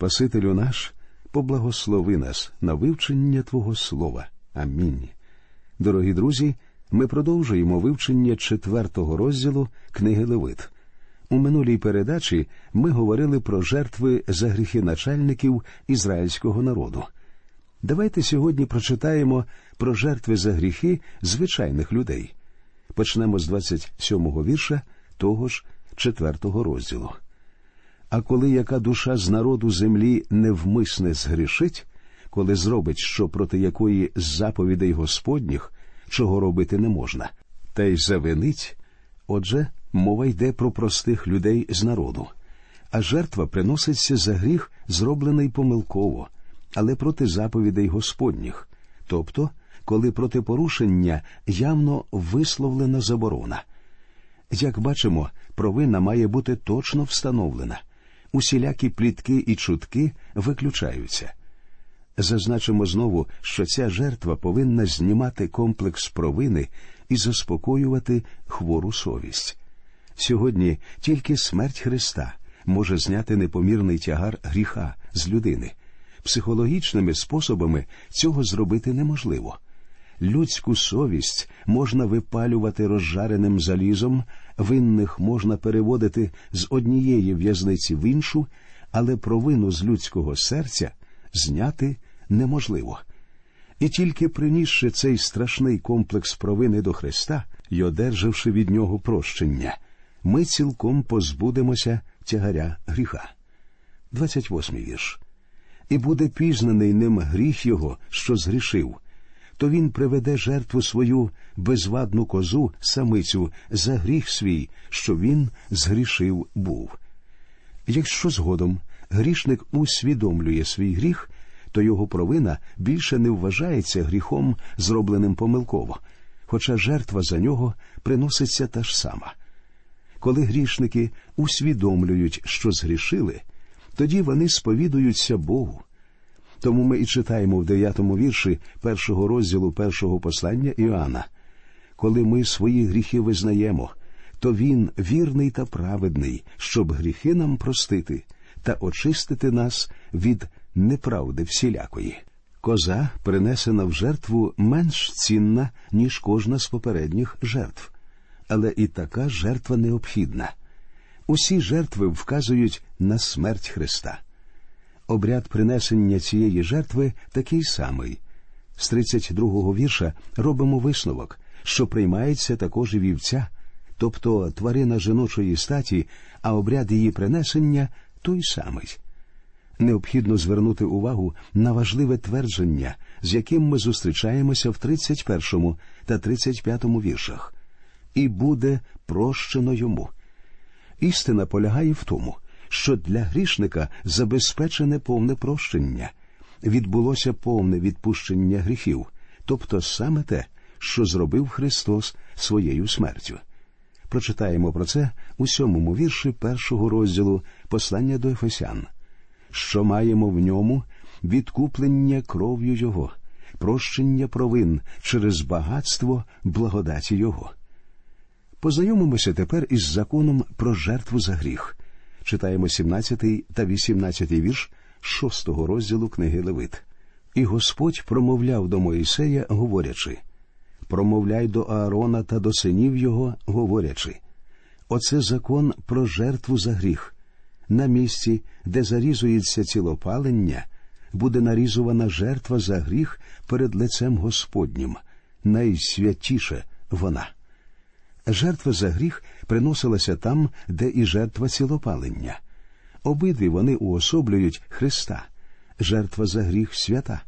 Спасителю наш, поблагослови нас на вивчення Твого Слова. Амінь. Дорогі друзі, ми продовжуємо вивчення четвертого розділу книги Левит. У минулій передачі ми говорили про жертви за гріхи начальників ізраїльського народу. Давайте сьогодні прочитаємо про жертви за гріхи звичайних людей. Почнемо з 27-го вірша того ж четвертого розділу. А коли яка душа з народу землі невмисне згрішить, коли зробить що проти якої з заповідей Господніх, чого робити не можна, та й завинить, отже, мова йде про простих людей з народу, а жертва приноситься за гріх, зроблений помилково, але проти заповідей Господніх, тобто, коли проти порушення явно висловлена заборона. Як бачимо, провина має бути точно встановлена. Усілякі плітки і чутки виключаються. Зазначимо знову, що ця жертва повинна знімати комплекс провини і заспокоювати хвору совість. Сьогодні тільки смерть Христа може зняти непомірний тягар гріха з людини. Психологічними способами цього зробити неможливо. Людську совість можна випалювати розжареним залізом, винних можна переводити з однієї в'язниці в іншу, але провину з людського серця зняти неможливо. І тільки принісши цей страшний комплекс провини до Христа й одержавши від нього прощення, ми цілком позбудемося тягаря гріха. 28 вірш. І буде пізнаний ним гріх його, що згрішив, то він приведе жертву свою безвадну козу, самицю, за гріх свій, що він згрішив був. Якщо згодом грішник усвідомлює свій гріх, то його провина більше не вважається гріхом, зробленим помилково, хоча жертва за нього приноситься та ж сама. Коли грішники усвідомлюють, що згрішили, тоді вони сповідуються Богу. Тому ми і читаємо в дев'ятому вірші першого розділу першого послання Іоанна. Коли ми свої гріхи визнаємо, то Він вірний та праведний, щоб гріхи нам простити та очистити нас від неправди всілякої. Коза, принесена в жертву, менш цінна, ніж кожна з попередніх жертв. Але і така жертва необхідна. Усі жертви вказують на смерть Христа. Обряд принесення цієї жертви такий самий. З 32-го вірша робимо висновок, що приймається також і вівця, тобто тварина жіночої статі, а обряд її принесення той самий. Необхідно звернути увагу на важливе твердження, з яким ми зустрічаємося в 31 та 35 віршах, і буде прощено йому. Істина полягає в тому, що для грішника забезпечене повне прощення, відбулося повне відпущення гріхів, тобто саме те, що зробив Христос своєю смертю. Прочитаємо про це у сьомому вірші першого розділу послання до Ефесян, що маємо в ньому відкуплення кров'ю Його, прощення провин через багатство благодаті Його. Познайомимося тепер із законом про жертву за гріх. Читаємо 17 та 18 вірш шостого розділу книги Левит. І Господь промовляв до Моїсея, говорячи промовляй до Аарона та до синів його, говорячи Оце закон про жертву за гріх. На місці, де зарізується цілопалення, буде нарізувана жертва за гріх перед лицем Господнім, найсвятіше вона. Жертва за гріх приносилася там, де і жертва цілопалення. Обидві вони уособлюють Христа, жертва за гріх свята.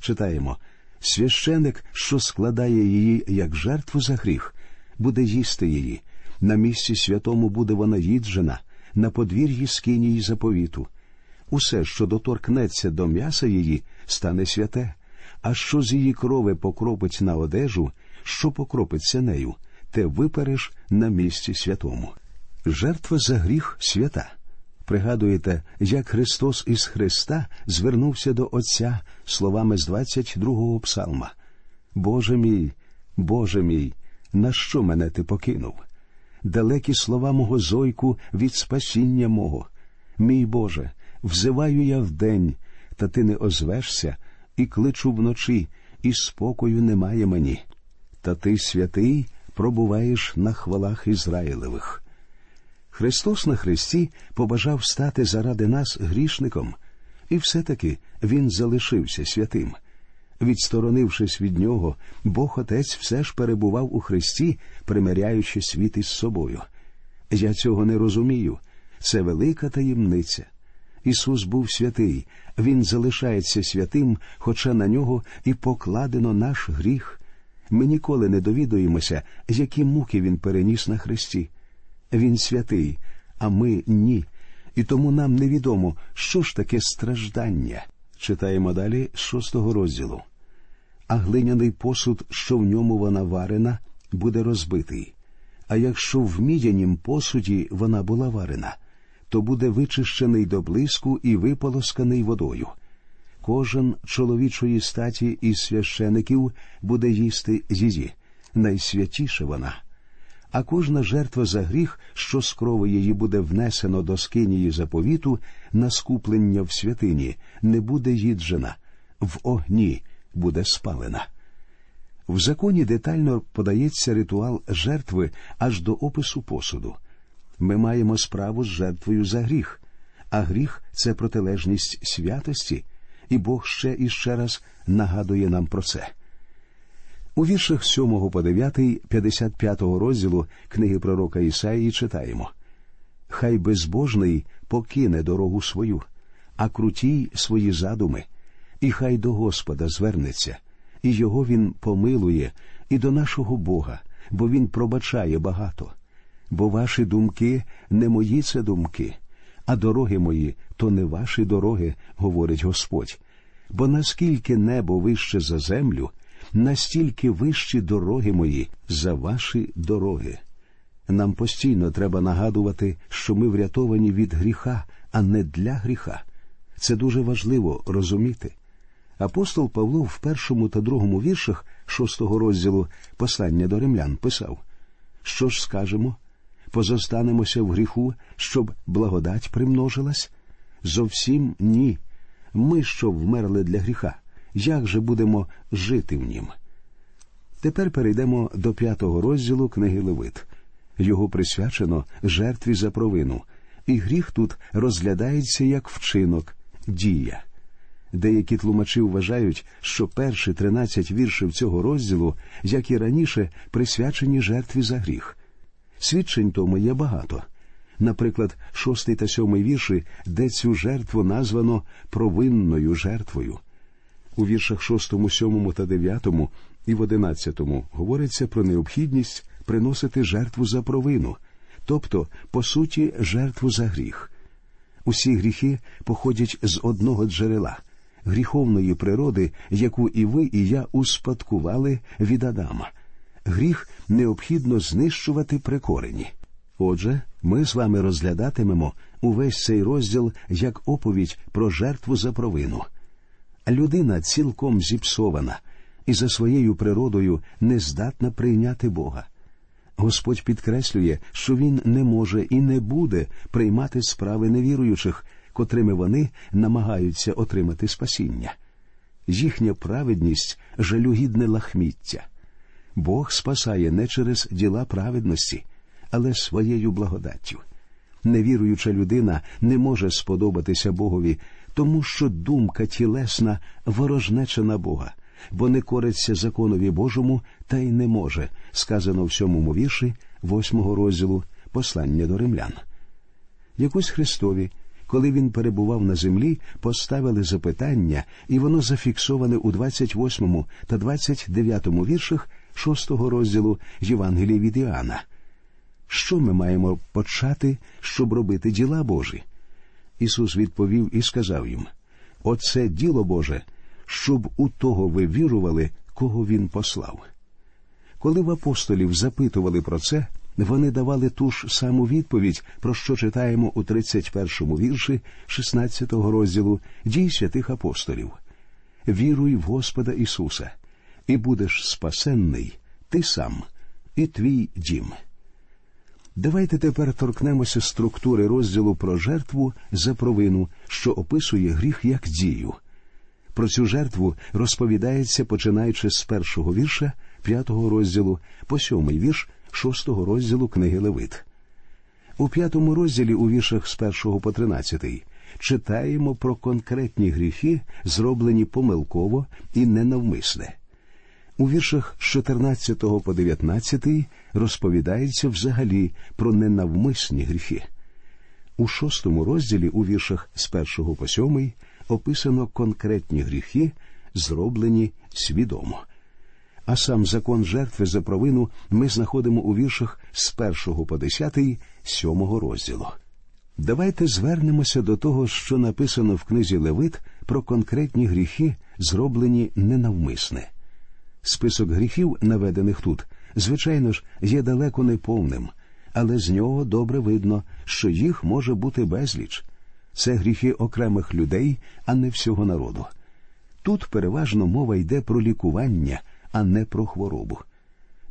Читаємо священик, що складає її як жертву за гріх, буде їсти її. На місці святому буде вона їджена, на подвір'ї скинії заповіту. Усе, що доторкнеться до м'яса її, стане святе, а що з її крови покропить на одежу, що покропиться нею, те випереш на місці святому. Жертва за гріх свята. Пригадуєте, як Христос із Христа звернувся до Отця словами з 22-го псалма Боже мій, Боже мій, на що мене ти покинув? Далекі слова мого зойку від спасіння мого. Мій Боже, Взиваю я вдень, та ти не озвешся, і кличу вночі, і спокою немає мені. Та ти, святий, пробуваєш на хвалах Ізраїлевих. Христос на Христі побажав стати заради нас грішником, і все-таки Він залишився святим. Відсторонившись від нього, Бог Отець все ж перебував у Христі, примиряючи світ із собою. Я цього не розумію. Це велика таємниця. Ісус був святий, Він залишається святим, хоча на нього і покладено наш гріх. Ми ніколи не довідуємося, які муки Він переніс на Христі. Він святий, а ми ні. І тому нам невідомо, що ж таке страждання. Читаємо далі з шостого розділу. А глиняний посуд, що в ньому вона варена, буде розбитий. А якщо в мідянім посуді вона була варена, то буде вичищений до блиску і виполосканий водою. Кожен чоловічої статі із священиків буде їсти її, найсвятіша вона. А кожна жертва за гріх, що з крови її буде внесено до скинії заповіту, на скуплення в святині, не буде їджена, в огні буде спалена. В законі детально подається ритуал жертви аж до опису посуду. Ми маємо справу з жертвою за гріх, а гріх це протилежність святості, і Бог ще і ще раз нагадує нам про це. У віршах 7 по 9, 55 розділу книги пророка Ісаїї читаємо Хай безбожний покине дорогу свою, а крутій свої задуми, і хай до Господа звернеться, і його він помилує, і до нашого Бога, бо Він пробачає багато. Бо ваші думки не мої це думки, а дороги мої то не ваші дороги, говорить Господь. Бо наскільки небо вище за землю, настільки вищі дороги мої за ваші дороги. Нам постійно треба нагадувати, що ми врятовані від гріха, а не для гріха. Це дуже важливо розуміти. Апостол Павло в першому та другому віршах шостого розділу послання до римлян писав: Що ж скажемо? Позостанемося в гріху, щоб благодать примножилась? Зовсім ні. Ми що вмерли для гріха як же будемо жити в нім. Тепер перейдемо до п'ятого розділу книги Левит. Його присвячено жертві за провину, і гріх тут розглядається як вчинок, дія. Деякі тлумачі вважають, що перші тринадцять віршів цього розділу, як і раніше, присвячені жертві за гріх. Свідчень тому є багато. Наприклад, шостий та сьомий вірші, де цю жертву названо провинною жертвою. У віршах 6, 7 та 9 і в 11 говориться про необхідність приносити жертву за провину, тобто, по суті, жертву за гріх. Усі гріхи походять з одного джерела гріховної природи, яку і ви, і я успадкували від Адама. Гріх необхідно знищувати при корені. Отже, ми з вами розглядатимемо увесь цей розділ як оповідь про жертву за провину. Людина цілком зіпсована і за своєю природою не здатна прийняти Бога. Господь підкреслює, що Він не може і не буде приймати справи невіруючих, котрими вони намагаються отримати спасіння. Їхня праведність жалюгідне лахміття. Бог спасає не через діла праведності, але своєю благодаттю. Невіруюча людина не може сподобатися Богові тому що думка тілесна ворожнеча на Бога, бо не кориться законові Божому та й не може, сказано в сьомому вірші восьмого розділу послання до римлян. Якось Христові, коли він перебував на землі, поставили запитання, і воно зафіксоване у 28 та 29 віршах шостого розділу Євангелії від Іоанна. Що ми маємо почати, щоб робити діла Божі? Ісус відповів і сказав їм Оце діло Боже, щоб у того ви вірували, кого Він послав. Коли в апостолів запитували про це, вони давали ту ж саму відповідь, про що читаємо у 31-му вірші 16-го розділу дій святих апостолів Віруй в Господа Ісуса, і будеш спасенний ти сам, і твій дім. Давайте тепер торкнемося структури розділу про жертву за провину, що описує гріх як дію. Про цю жертву розповідається починаючи з першого вірша п'ятого розділу по сьомий вірш шостого розділу книги Левит. У п'ятому розділі у віршах з першого по тринадцятий читаємо про конкретні гріхи, зроблені помилково і ненавмисне. У віршах з 14 по 19 розповідається взагалі про ненавмисні гріхи. У шостому розділі у віршах з першого по сьомий описано конкретні гріхи, зроблені свідомо. А сам закон жертви за провину ми знаходимо у віршах з першого по десятий сьомого розділу. Давайте звернемося до того, що написано в книзі Левит про конкретні гріхи, зроблені ненавмисне. Список гріхів, наведених тут, звичайно ж, є далеко не повним, але з нього добре видно, що їх може бути безліч. Це гріхи окремих людей, а не всього народу. Тут переважно мова йде про лікування, а не про хворобу.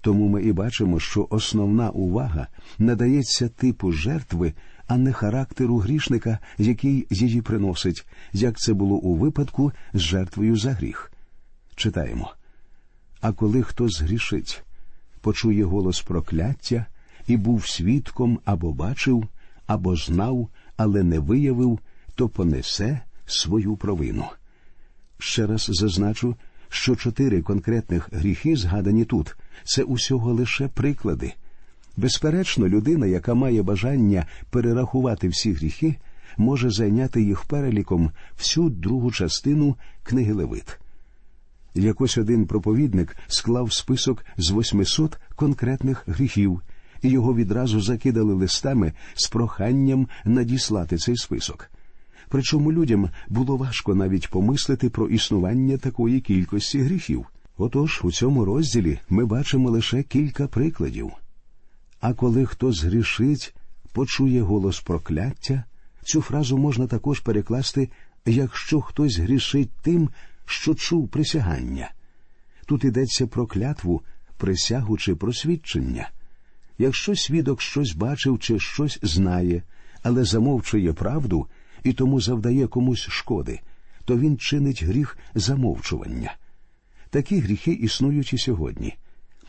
Тому ми і бачимо, що основна увага надається типу жертви, а не характеру грішника, який її приносить, як це було у випадку з жертвою за гріх. Читаємо. А коли хто згрішить, почує голос прокляття і був свідком або бачив, або знав, але не виявив, то понесе свою провину. Ще раз зазначу, що чотири конкретних гріхи, згадані тут, це усього лише приклади. Безперечно, людина, яка має бажання перерахувати всі гріхи, може зайняти їх переліком всю другу частину книги Левит. Якось один проповідник склав список з 800 конкретних гріхів, і його відразу закидали листами з проханням надіслати цей список. Причому людям було важко навіть помислити про існування такої кількості гріхів. Отож, у цьому розділі ми бачимо лише кілька прикладів. А коли хто згрішить, почує голос прокляття, цю фразу можна також перекласти, якщо хтось грішить тим, що чув присягання. Тут йдеться про клятву, присягу чи просвідчення. Якщо свідок щось бачив чи щось знає, але замовчує правду і тому завдає комусь шкоди, то він чинить гріх замовчування. Такі гріхи існують і сьогодні.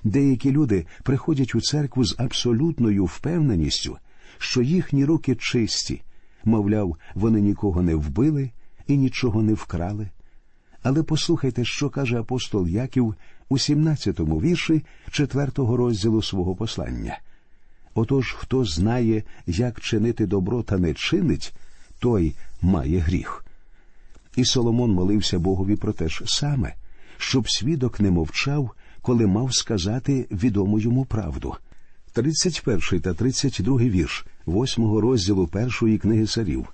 Деякі люди приходять у церкву з абсолютною впевненістю, що їхні руки чисті, мовляв, вони нікого не вбили і нічого не вкрали. Але послухайте, що каже апостол Яків у 17-му вірші 4-го розділу свого послання. Отож, хто знає, як чинити добро та не чинить, той має гріх. І Соломон молився Богові про те ж саме, щоб свідок не мовчав, коли мав сказати відому йому правду. 31 та 32 вірш 8 розділу першої книги царів.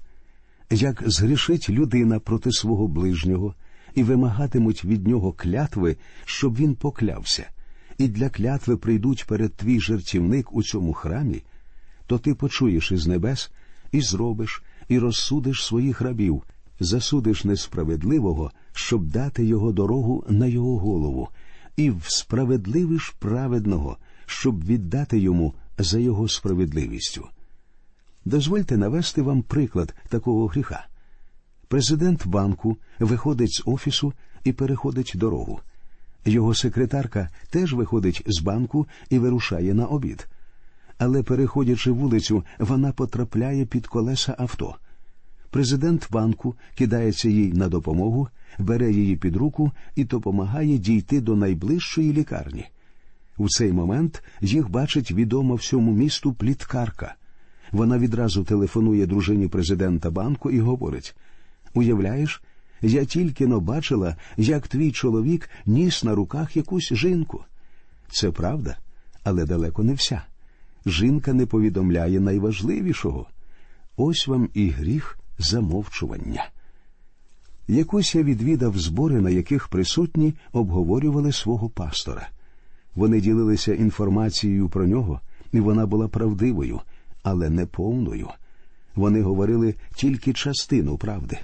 Як згрішить людина проти свого ближнього і вимагатимуть від нього клятви, щоб він поклявся, і для клятви прийдуть перед твій жертівник у цьому храмі, то ти почуєш із небес і зробиш, і розсудиш своїх рабів, засудиш несправедливого, щоб дати його дорогу на його голову, і всправедливиш праведного, щоб віддати йому за його справедливістю. Дозвольте навести вам приклад такого гріха. Президент банку виходить з офісу і переходить дорогу. Його секретарка теж виходить з банку і вирушає на обід. Але, переходячи вулицю, вона потрапляє під колеса авто. Президент банку кидається їй на допомогу, бере її під руку і допомагає дійти до найближчої лікарні. У цей момент їх бачить відома всьому місту пліткарка. Вона відразу телефонує дружині президента банку і говорить Уявляєш, я тільки но бачила, як твій чоловік ніс на руках якусь жінку. Це правда, але далеко не вся. Жінка не повідомляє найважливішого. Ось вам і гріх замовчування. Якось я відвідав збори, на яких присутні обговорювали свого пастора. Вони ділилися інформацією про нього, і вона була правдивою, але не повною. Вони говорили тільки частину правди.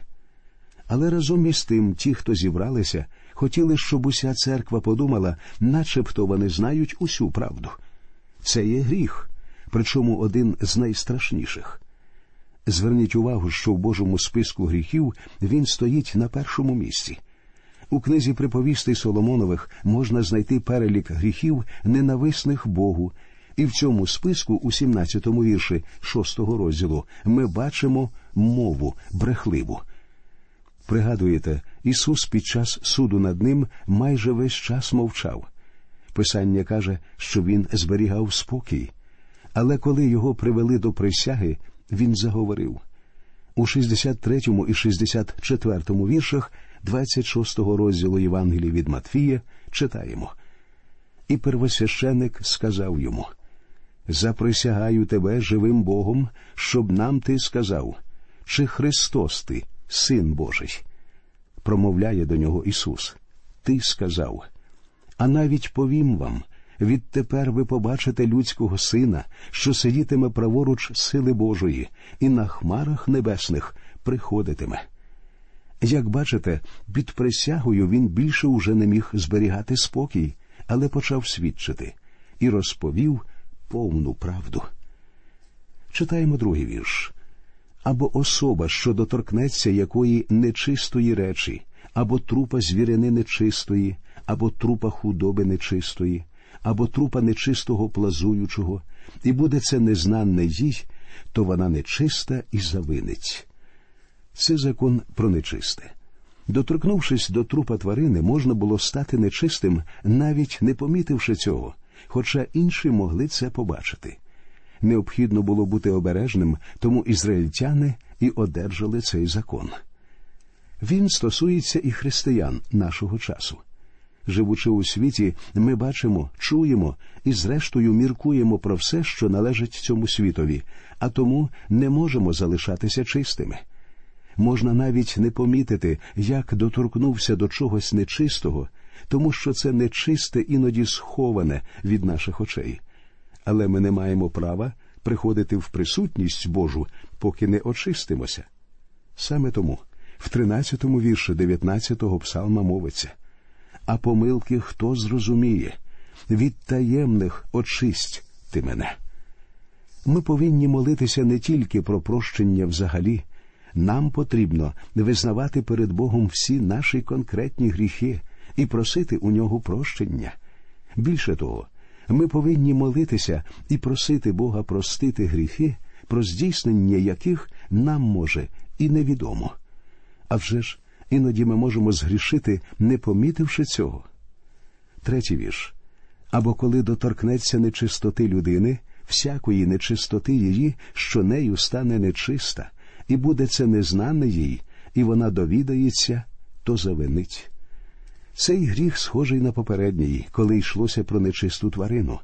Але разом із тим ті, хто зібралися, хотіли, щоб уся церква подумала, начебто вони знають усю правду. Це є гріх причому один з найстрашніших. Зверніть увагу, що в Божому списку гріхів він стоїть на першому місці. У книзі приповістей Соломонових можна знайти перелік гріхів, ненависних Богу, і в цьому списку, у 17-му вірші 6-го розділу, ми бачимо мову брехливу. Пригадуєте, Ісус під час суду над ним майже весь час мовчав. Писання каже, що він зберігав спокій, але коли його привели до присяги, він заговорив. У 63 і 64 віршах 26 розділу Євангелії від Матфія читаємо. І первосвященик сказав йому Заприсягаю тебе живим Богом, щоб нам ти сказав, чи Христос ти, Син Божий. Промовляє до нього Ісус. Ти сказав. А навіть повім вам, Відтепер ви побачите людського сина, що сидітиме праворуч сили Божої, і на хмарах небесних приходитиме. Як бачите, під присягою він більше уже не міг зберігати спокій, але почав свідчити і розповів повну правду. Читаємо другий вірш. Або особа, що доторкнеться якої нечистої речі, або трупа звірини нечистої, або трупа худоби нечистої або трупа нечистого плазуючого, і буде це незнанне їй, то вона нечиста і завинить. Це закон про нечисте. Доторкнувшись до трупа тварини, можна було стати нечистим, навіть не помітивши цього, хоча інші могли це побачити. Необхідно було бути обережним, тому ізраїльтяни і одержали цей закон. Він стосується і християн нашого часу. Живучи у світі, ми бачимо, чуємо і, зрештою, міркуємо про все, що належить цьому світові, а тому не можемо залишатися чистими. Можна навіть не помітити, як доторкнувся до чогось нечистого, тому що це нечисте іноді сховане від наших очей. Але ми не маємо права приходити в присутність Божу, поки не очистимося. Саме тому в 13-му вірші 19-го псалма мовиться а помилки хто зрозуміє. Від таємних очисть ти мене. Ми повинні молитися не тільки про прощення взагалі, нам потрібно визнавати перед Богом всі наші конкретні гріхи і просити у нього прощення. Більше того, ми повинні молитися і просити Бога простити гріхи, про здійснення яких нам може і невідомо. А вже ж Іноді ми можемо згрішити, не помітивши цього. Третій вірш. Або коли доторкнеться нечистоти людини, всякої нечистоти її, що нею стане нечиста, і буде це незнане їй, і вона довідається, то завинить. Цей гріх схожий на попередній, коли йшлося про нечисту тварину,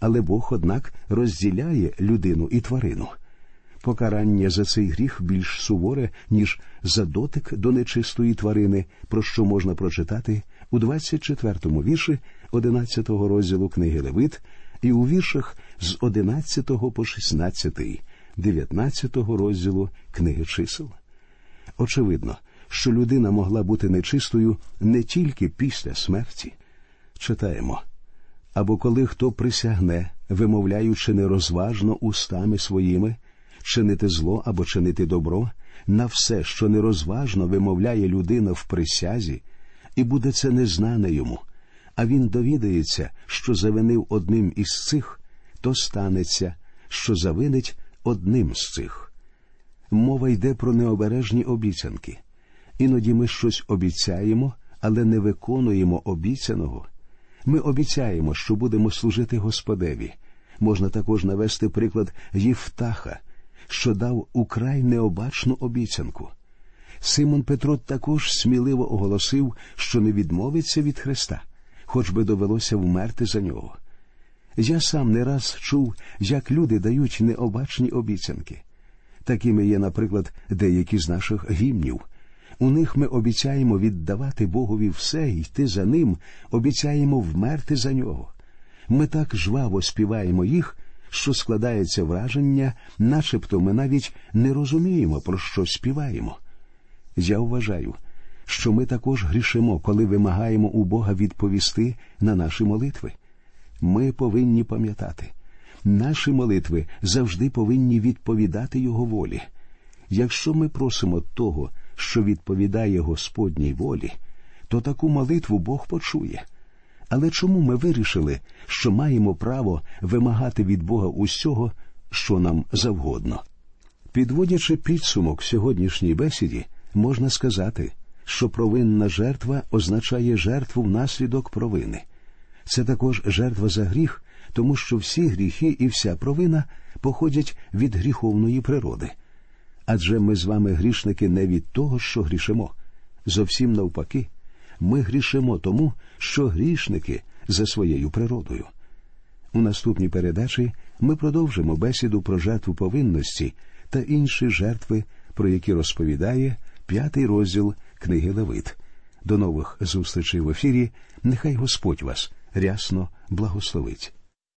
але Бог, однак, розділяє людину і тварину покарання за цей гріх більш суворе, ніж за дотик до нечистої тварини, про що можна прочитати у 24-му вірші 11-го розділу книги Левит і у віршах з 11 по 16, 19-го розділу книги чисел. Очевидно, що людина могла бути нечистою не тільки після смерті. Читаємо або коли хто присягне, вимовляючи нерозважно устами своїми, чинити зло або чинити добро, на все, що нерозважно вимовляє людина в присязі, і буде це незнане йому, а він довідається, що завинив одним із цих, то станеться, що завинить одним з цих. Мова йде про необережні обіцянки. Іноді ми щось обіцяємо, але не виконуємо обіцяного. Ми обіцяємо, що будемо служити Господеві. Можна також навести приклад Євтаха, що дав украй необачну обіцянку. Симон Петро також сміливо оголосив, що не відмовиться від Христа, хоч би довелося вмерти за нього. Я сам не раз чув, як люди дають необачні обіцянки. Такими є, наприклад, деякі з наших гімнів. У них ми обіцяємо віддавати Богові все, йти за ним, обіцяємо вмерти за нього. Ми так жваво співаємо їх, що складається враження, начебто ми навіть не розуміємо, про що співаємо. Я вважаю, що ми також грішимо, коли вимагаємо у Бога відповісти на наші молитви. Ми повинні пам'ятати, Наші молитви завжди повинні відповідати Його волі. Якщо ми просимо того, що відповідає Господній волі, то таку молитву Бог почує. Але чому ми вирішили, що маємо право вимагати від Бога усього, що нам завгодно? Підводячи підсумок сьогоднішній бесіді, можна сказати, що провинна жертва означає жертву внаслідок провини. Це також жертва за гріх, тому що всі гріхи і вся провина походять від гріховної природи. Адже ми з вами грішники не від того, що грішимо. Зовсім навпаки, ми грішимо тому, що грішники за своєю природою. У наступній передачі ми продовжимо бесіду про жертву повинності та інші жертви, про які розповідає п'ятий розділ книги Левит. До нових зустрічей в ефірі. Нехай Господь вас рясно благословить.